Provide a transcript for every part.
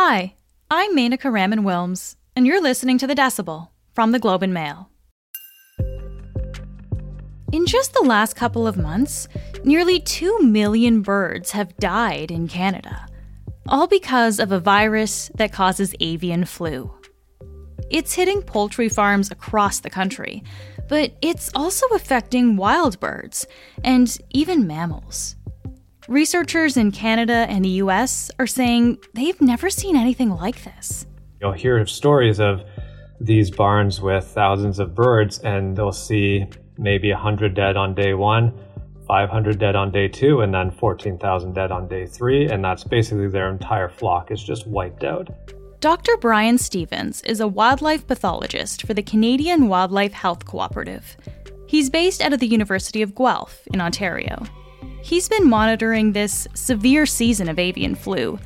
Hi, I'm Menaka Raman Wilms, and you're listening to The Decibel from the Globe and Mail. In just the last couple of months, nearly 2 million birds have died in Canada, all because of a virus that causes avian flu. It's hitting poultry farms across the country, but it's also affecting wild birds and even mammals. Researchers in Canada and the US are saying they've never seen anything like this. You'll hear stories of these barns with thousands of birds, and they'll see maybe 100 dead on day one, 500 dead on day two, and then 14,000 dead on day three. And that's basically their entire flock is just wiped out. Dr. Brian Stevens is a wildlife pathologist for the Canadian Wildlife Health Cooperative. He's based out of the University of Guelph in Ontario. He's been monitoring this severe season of avian flu,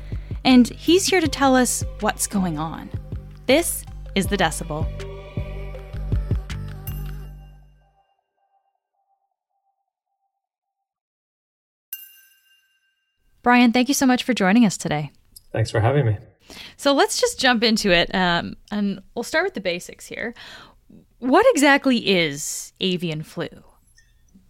and he's here to tell us what's going on. This is The Decibel. Brian, thank you so much for joining us today. Thanks for having me. So let's just jump into it, um, and we'll start with the basics here. What exactly is avian flu?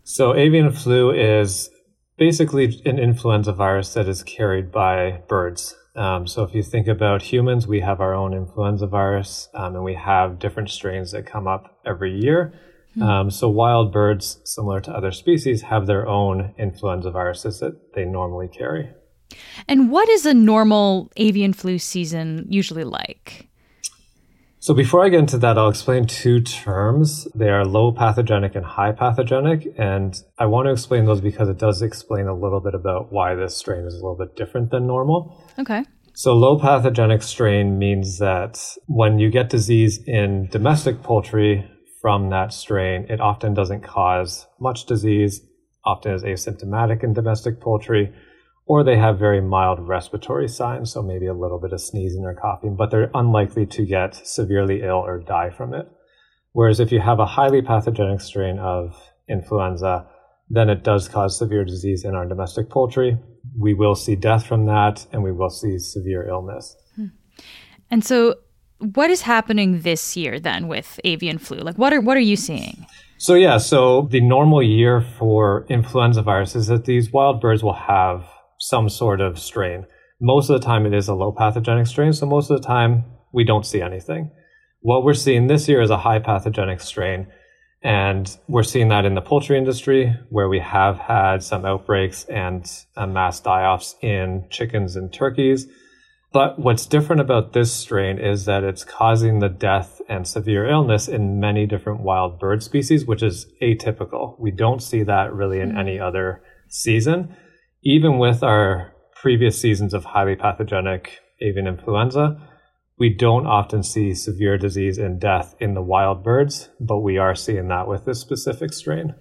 So, avian flu is basically an influenza virus that is carried by birds. Um, so, if you think about humans, we have our own influenza virus, um, and we have different strains that come up every year. Hmm. Um, so, wild birds, similar to other species, have their own influenza viruses that they normally carry. And what is a normal avian flu season usually like? So before I get into that, I'll explain two terms. They are low pathogenic and high pathogenic. And I want to explain those because it does explain a little bit about why this strain is a little bit different than normal. Okay. So low pathogenic strain means that when you get disease in domestic poultry from that strain, it often doesn't cause much disease, often is asymptomatic in domestic poultry or they have very mild respiratory signs, so maybe a little bit of sneezing or coughing, but they're unlikely to get severely ill or die from it. Whereas if you have a highly pathogenic strain of influenza, then it does cause severe disease in our domestic poultry. We will see death from that, and we will see severe illness. Hmm. And so, what is happening this year then with avian flu? Like, what are what are you seeing? So yeah, so the normal year for influenza virus is that these wild birds will have some sort of strain. Most of the time, it is a low pathogenic strain, so most of the time, we don't see anything. What we're seeing this year is a high pathogenic strain, and we're seeing that in the poultry industry, where we have had some outbreaks and uh, mass die offs in chickens and turkeys. But what's different about this strain is that it's causing the death and severe illness in many different wild bird species, which is atypical. We don't see that really in hmm. any other season even with our previous seasons of highly pathogenic avian influenza, we don't often see severe disease and death in the wild birds, but we are seeing that with this specific strain.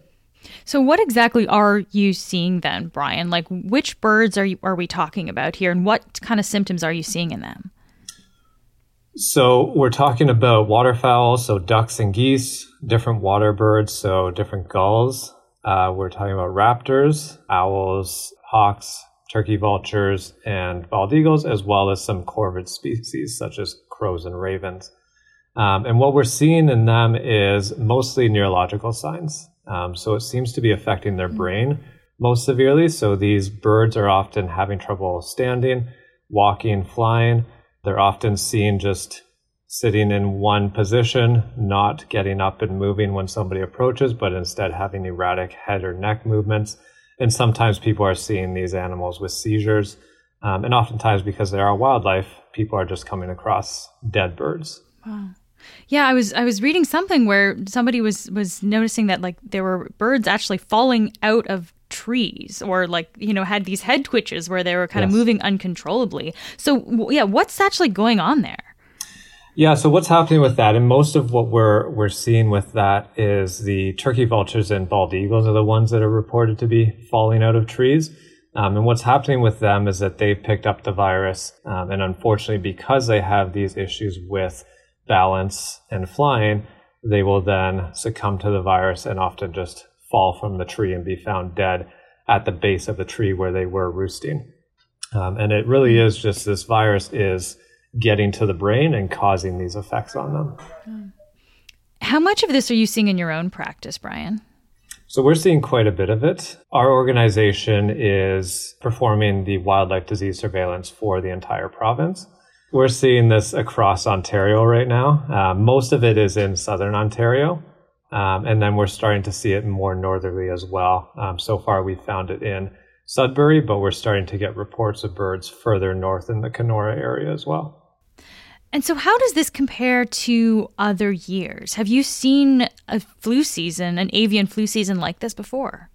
So, what exactly are you seeing then, Brian? Like, which birds are you, are we talking about here, and what kind of symptoms are you seeing in them? So, we're talking about waterfowl, so ducks and geese, different water birds, so different gulls. Uh, we're talking about raptors, owls, hawks, turkey vultures, and bald eagles, as well as some corvid species such as crows and ravens. Um, and what we're seeing in them is mostly neurological signs. Um, so it seems to be affecting their brain most severely. So these birds are often having trouble standing, walking, flying. They're often seen just sitting in one position, not getting up and moving when somebody approaches, but instead having erratic head or neck movements and sometimes people are seeing these animals with seizures. Um, and oftentimes, because they are wildlife, people are just coming across dead birds. Wow. Yeah, I was I was reading something where somebody was was noticing that like there were birds actually falling out of trees or like you know had these head twitches where they were kind yes. of moving uncontrollably. So yeah, what's actually going on there? Yeah, so what's happening with that, and most of what we're we're seeing with that is the turkey vultures and bald eagles are the ones that are reported to be falling out of trees. Um, and what's happening with them is that they've picked up the virus, um, and unfortunately, because they have these issues with balance and flying, they will then succumb to the virus and often just fall from the tree and be found dead at the base of the tree where they were roosting. Um, and it really is just this virus is getting to the brain and causing these effects on them. How much of this are you seeing in your own practice, Brian? So we're seeing quite a bit of it. Our organization is performing the wildlife disease surveillance for the entire province. We're seeing this across Ontario right now. Uh, most of it is in southern Ontario, um, and then we're starting to see it more northerly as well. Um, so far, we found it in Sudbury, but we're starting to get reports of birds further north in the Kenora area as well. And so, how does this compare to other years? Have you seen a flu season, an avian flu season like this before?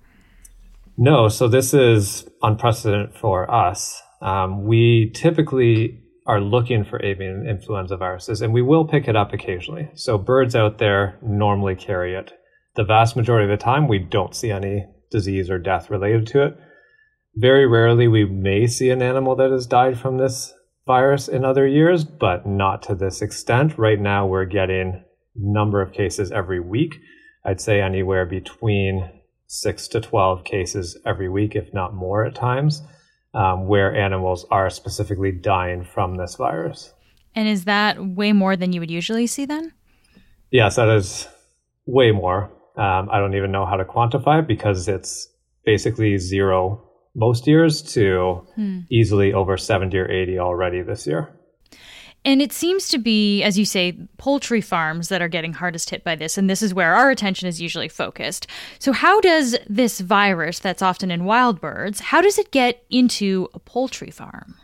No, so this is unprecedented for us. Um, we typically are looking for avian influenza viruses, and we will pick it up occasionally. So, birds out there normally carry it. The vast majority of the time, we don't see any disease or death related to it. Very rarely, we may see an animal that has died from this virus in other years, but not to this extent. Right now, we're getting number of cases every week. I'd say anywhere between six to 12 cases every week, if not more at times, um, where animals are specifically dying from this virus. And is that way more than you would usually see then? Yes, that is way more. Um, I don't even know how to quantify it because it's basically zero most years to hmm. easily over 70 or 80 already this year. And it seems to be, as you say, poultry farms that are getting hardest hit by this. And this is where our attention is usually focused. So, how does this virus that's often in wild birds, how does it get into a poultry farm?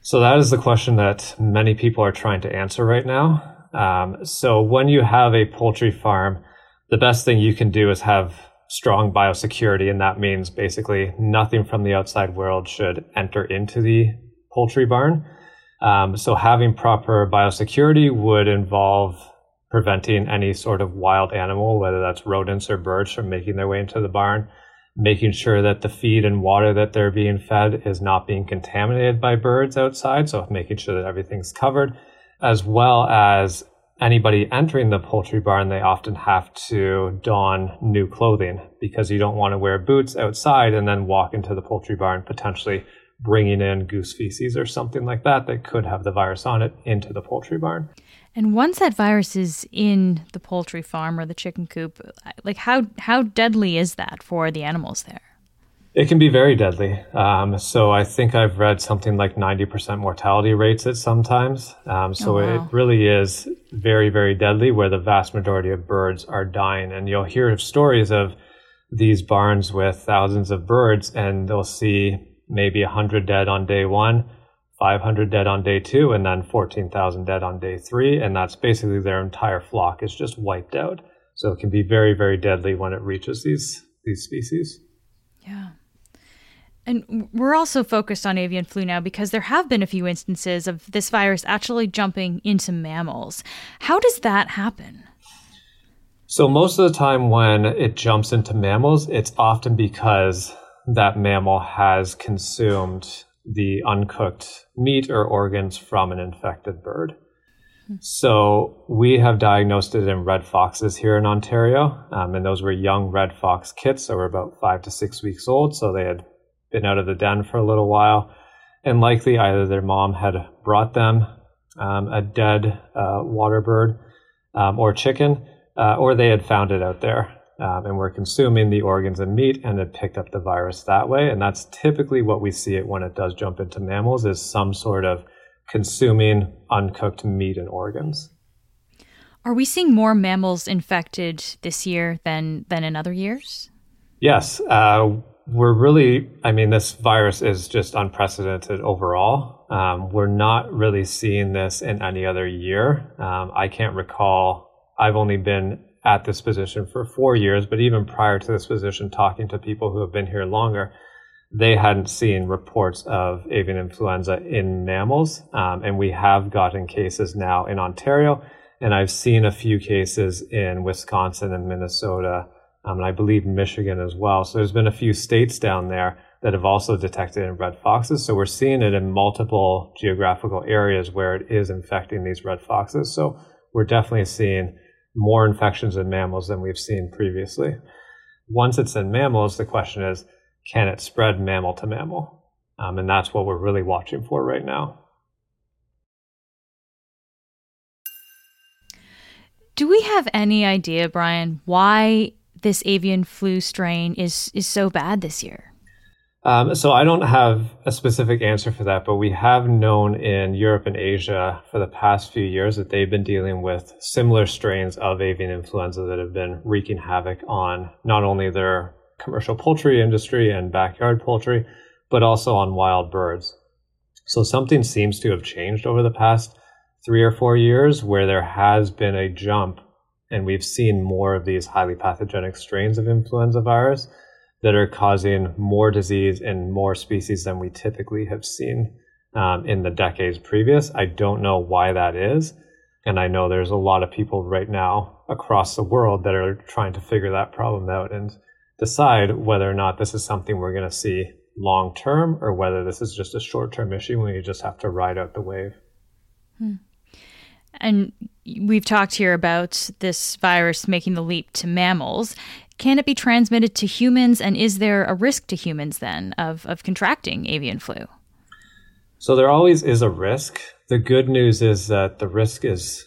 So, that is the question that many people are trying to answer right now. Um, so, when you have a poultry farm, the best thing you can do is have strong biosecurity, and that means basically nothing from the outside world should enter into the poultry barn. Um, so having proper biosecurity would involve preventing any sort of wild animal, whether that's rodents or birds, from making their way into the barn, making sure that the feed and water that they're being fed is not being contaminated by birds outside. So making sure that everything's covered, as well as anybody entering the poultry barn, they often have to don new clothing because you don't want to wear boots outside and then walk into the poultry barn, potentially bringing in goose feces or something like that that could have the virus on it into the poultry barn. And once that virus is in the poultry farm or the chicken coop, like how how deadly is that for the animals there? It can be very deadly. Um, so I think I've read something like 90% mortality rates at sometimes. Um, so oh, wow. it really is very, very deadly where the vast majority of birds are dying. And you'll hear stories of these barns with thousands of birds and they'll see maybe 100 dead on day one, 500 dead on day two, and then 14,000 dead on day three. And that's basically their entire flock is just wiped out. So it can be very, very deadly when it reaches these, these species. Yeah. And we're also focused on avian flu now because there have been a few instances of this virus actually jumping into mammals. How does that happen? So, most of the time when it jumps into mammals, it's often because that mammal has consumed the uncooked meat or organs from an infected bird. So we have diagnosed it in red foxes here in Ontario, um, and those were young red fox kits that were about five to six weeks old. So they had been out of the den for a little while, and likely either their mom had brought them um, a dead uh, water bird um, or chicken, uh, or they had found it out there um, and were consuming the organs and meat and had picked up the virus that way. And that's typically what we see it when it does jump into mammals is some sort of consuming uncooked meat and organs. Are we seeing more mammals infected this year than than in other years? Yes, uh, we're really, I mean, this virus is just unprecedented overall. Um, we're not really seeing this in any other year. Um, I can't recall, I've only been at this position for four years, but even prior to this position, talking to people who have been here longer, they hadn't seen reports of avian influenza in mammals. Um, and we have gotten cases now in Ontario, and I've seen a few cases in Wisconsin and Minnesota um, and I believe Michigan as well. So there's been a few states down there that have also detected in red foxes. So we're seeing it in multiple geographical areas where it is infecting these red foxes. So we're definitely seeing more infections in mammals than we've seen previously. Once it's in mammals, the question is, can it spread mammal to mammal? Um, and that's what we're really watching for right now. Do we have any idea, Brian, why this avian flu strain is is so bad this year? Um, so I don't have a specific answer for that, but we have known in Europe and Asia for the past few years that they've been dealing with similar strains of avian influenza that have been wreaking havoc on not only their commercial poultry industry and backyard poultry, but also on wild birds. So something seems to have changed over the past three or four years where there has been a jump and we've seen more of these highly pathogenic strains of influenza virus that are causing more disease in more species than we typically have seen um, in the decades previous. I don't know why that is. And I know there's a lot of people right now across the world that are trying to figure that problem out and decide whether or not this is something we're going to see long term or whether this is just a short term issue when you just have to ride out the wave. Hmm. And we've talked here about this virus making the leap to mammals. Can it be transmitted to humans, and is there a risk to humans then of, of contracting avian flu? So there always is a risk. The good news is that the risk is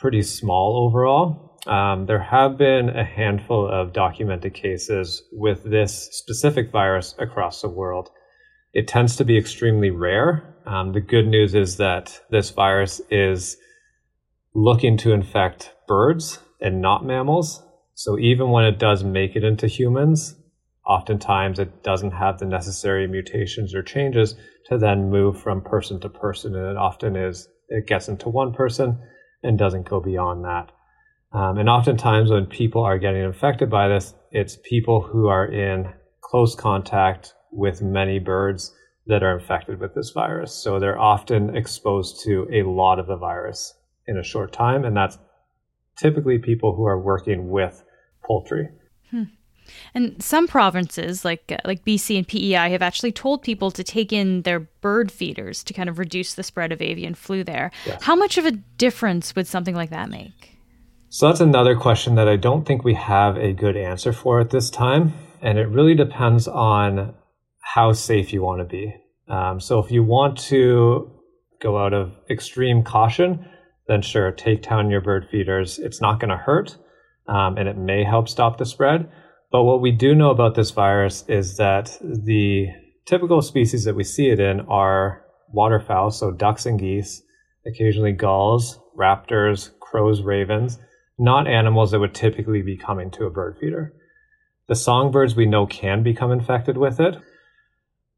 pretty small overall. Um, there have been a handful of documented cases with this specific virus across the world. It tends to be extremely rare. Um, the good news is that this virus is looking to infect birds and not mammals. So even when it does make it into humans, oftentimes it doesn't have the necessary mutations or changes to then move from person to person. And it often is, it gets into one person and doesn't go beyond that. Um, and oftentimes when people are getting infected by this, it's people who are in close contact with many birds that are infected with this virus. So they're often exposed to a lot of the virus in a short time. And that's typically people who are working with poultry. Hmm. And some provinces, like uh, like BC and PEI, have actually told people to take in their bird feeders to kind of reduce the spread of avian flu there. Yes. How much of a difference would something like that make? So that's another question that I don't think we have a good answer for at this time, and it really depends on how safe you want to be. Um, so if you want to go out of extreme caution, then sure, take down your bird feeders. It's not going to hurt um, and it may help stop the spread. But what we do know about this virus is that the typical species that we see it in are waterfowl, so ducks and geese, occasionally gulls, raptors, crows, ravens, not animals that would typically be coming to a bird feeder. The songbirds we know can become infected with it,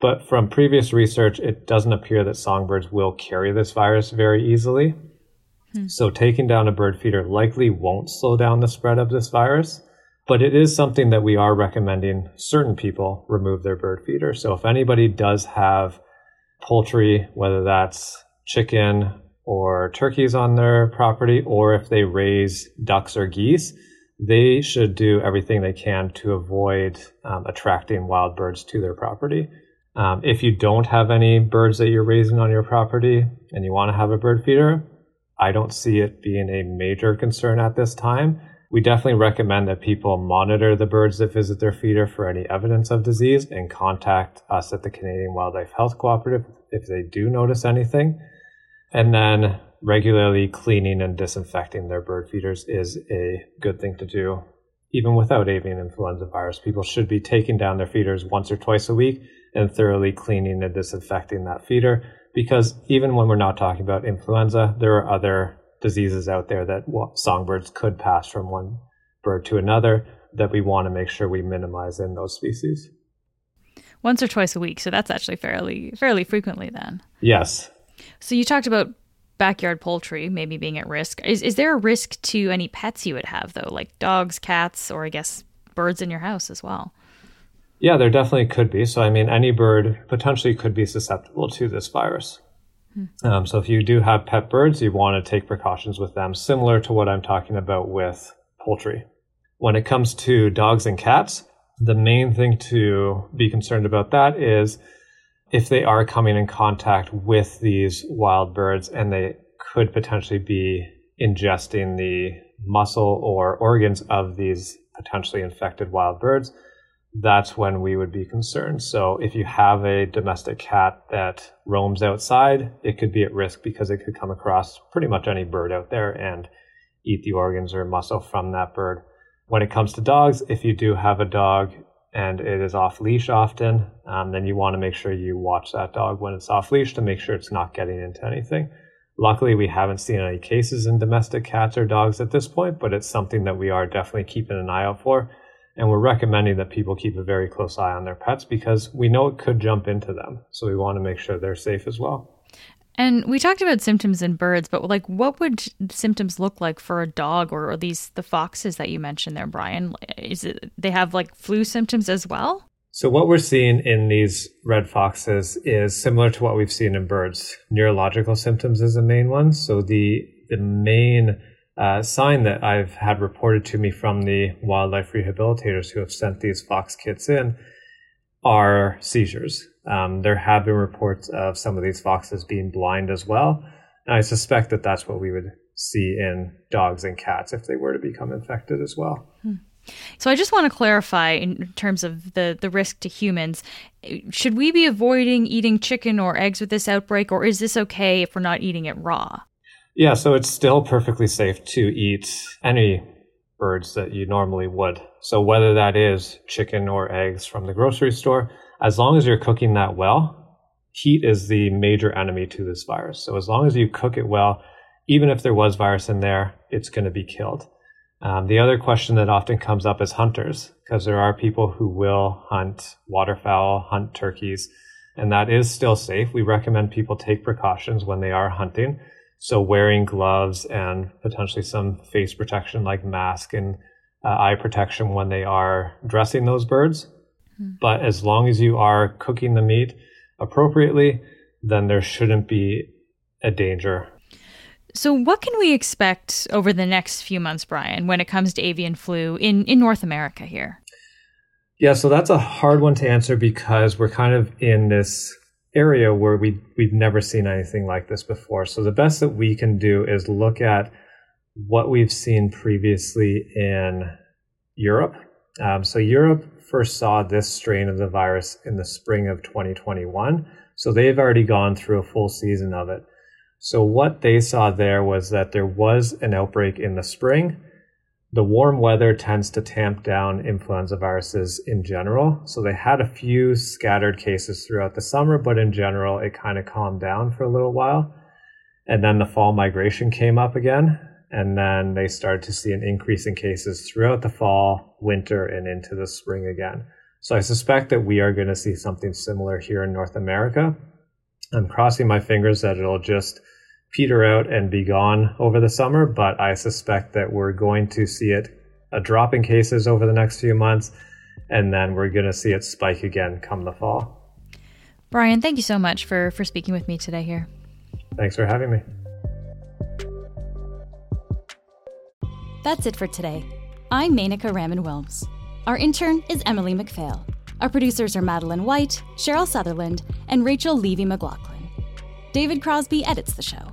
but from previous research, it doesn't appear that songbirds will carry this virus very easily. Hmm. So taking down a bird feeder likely won't slow down the spread of this virus, but it is something that we are recommending certain people remove their bird feeder. So if anybody does have poultry, whether that's chicken or turkeys on their property, or if they raise ducks or geese, they should do everything they can to avoid um, attracting wild birds to their property. Um, if you don't have any birds that you're raising on your property and you want to have a bird feeder, I don't see it being a major concern at this time. We definitely recommend that people monitor the birds that visit their feeder for any evidence of disease and contact us at the Canadian Wildlife Health Cooperative if they do notice anything. And then regularly cleaning and disinfecting their bird feeders is a good thing to do. Even without avian influenza virus, people should be taking down their feeders once or twice a week and thoroughly cleaning and disinfecting that feeder because even when we're not talking about influenza, there are other diseases out there that songbirds could pass from one bird to another that we want to make sure we minimize in those species. Once or twice a week, so that's actually fairly fairly frequently then. Yes. So you talked about backyard poultry maybe being at risk. Is is there a risk to any pets you would have though, like dogs, cats, or I guess birds in your house as well? Yeah, there definitely could be. So, I mean, any bird potentially could be susceptible to this virus. Hmm. Um, so, if you do have pet birds, you want to take precautions with them, similar to what I'm talking about with poultry. When it comes to dogs and cats, the main thing to be concerned about that is if they are coming in contact with these wild birds and they could potentially be ingesting the muscle or organs of these potentially infected wild birds that's when we would be concerned. So if you have a domestic cat that roams outside, it could be at risk because it could come across pretty much any bird out there and eat the organs or muscle from that bird. When it comes to dogs, if you do have a dog and it is off leash often, um, then you want to make sure you watch that dog when it's off leash to make sure it's not getting into anything. Luckily, we haven't seen any cases in domestic cats or dogs at this point, but it's something that we are definitely keeping an eye out for. And we're recommending that people keep a very close eye on their pets because we know it could jump into them. So we want to make sure they're safe as well. And we talked about symptoms in birds, but like what would symptoms look like for a dog or, or these the foxes that you mentioned there, Brian? Is it they have like flu symptoms as well? So what we're seeing in these red foxes is similar to what we've seen in birds. Neurological symptoms is the main one. So the the main uh, sign that I've had reported to me from the wildlife rehabilitators who have sent these fox kits in are seizures. Um, there have been reports of some of these foxes being blind as well. And I suspect that that's what we would see in dogs and cats if they were to become infected as well. Hmm. So I just want to clarify in terms of the, the risk to humans. Should we be avoiding eating chicken or eggs with this outbreak, or is this okay if we're not eating it raw? Yeah, so it's still perfectly safe to eat any birds that you normally would. So whether that is chicken or eggs from the grocery store, as long as you're cooking that well, heat is the major enemy to this virus. So as long as you cook it well, even if there was virus in there, it's going to be killed. Um, the other question that often comes up is hunters, because there are people who will hunt waterfowl, hunt turkeys, and that is still safe. We recommend people take precautions when they are hunting. So wearing gloves and potentially some face protection like mask and uh, eye protection when they are dressing those birds Mm-hmm. But as long as you are cooking the meat appropriately, then there shouldn't be a danger. So, what can we expect over the next few months, Brian, when it comes to avian flu in, in North America here? Yeah, so that's a hard one to answer because we're kind of in this area where we we've never seen anything like this before. So the best that we can do is look at what we've seen previously in Europe. Um, so Europe first saw this strain of the virus in the spring of 2021. So they've already gone through a full season of it. So what they saw there was that there was an outbreak in the spring. The warm weather tends to tamp down influenza viruses in general. So they had a few scattered cases throughout the summer, but in general, it kind of calmed down for a little while. And then the fall migration came up again. And then they started to see an increase in cases throughout the fall, winter, and into the spring again. So I suspect that we are going to see something similar here in North America. I'm crossing my fingers that it'll just peter out and be gone over the summer, but I suspect that we're going to see it a drop in cases over the next few months, and then we're going to see it spike again come the fall. Brian, thank you so much for, for speaking with me today here. Thanks for having me. That's it for today. I'm Menaka Raman Wilms. Our intern is Emily McPhail. Our producers are Madeline White, Cheryl Sutherland, and Rachel Levy McLaughlin. David Crosby edits the show.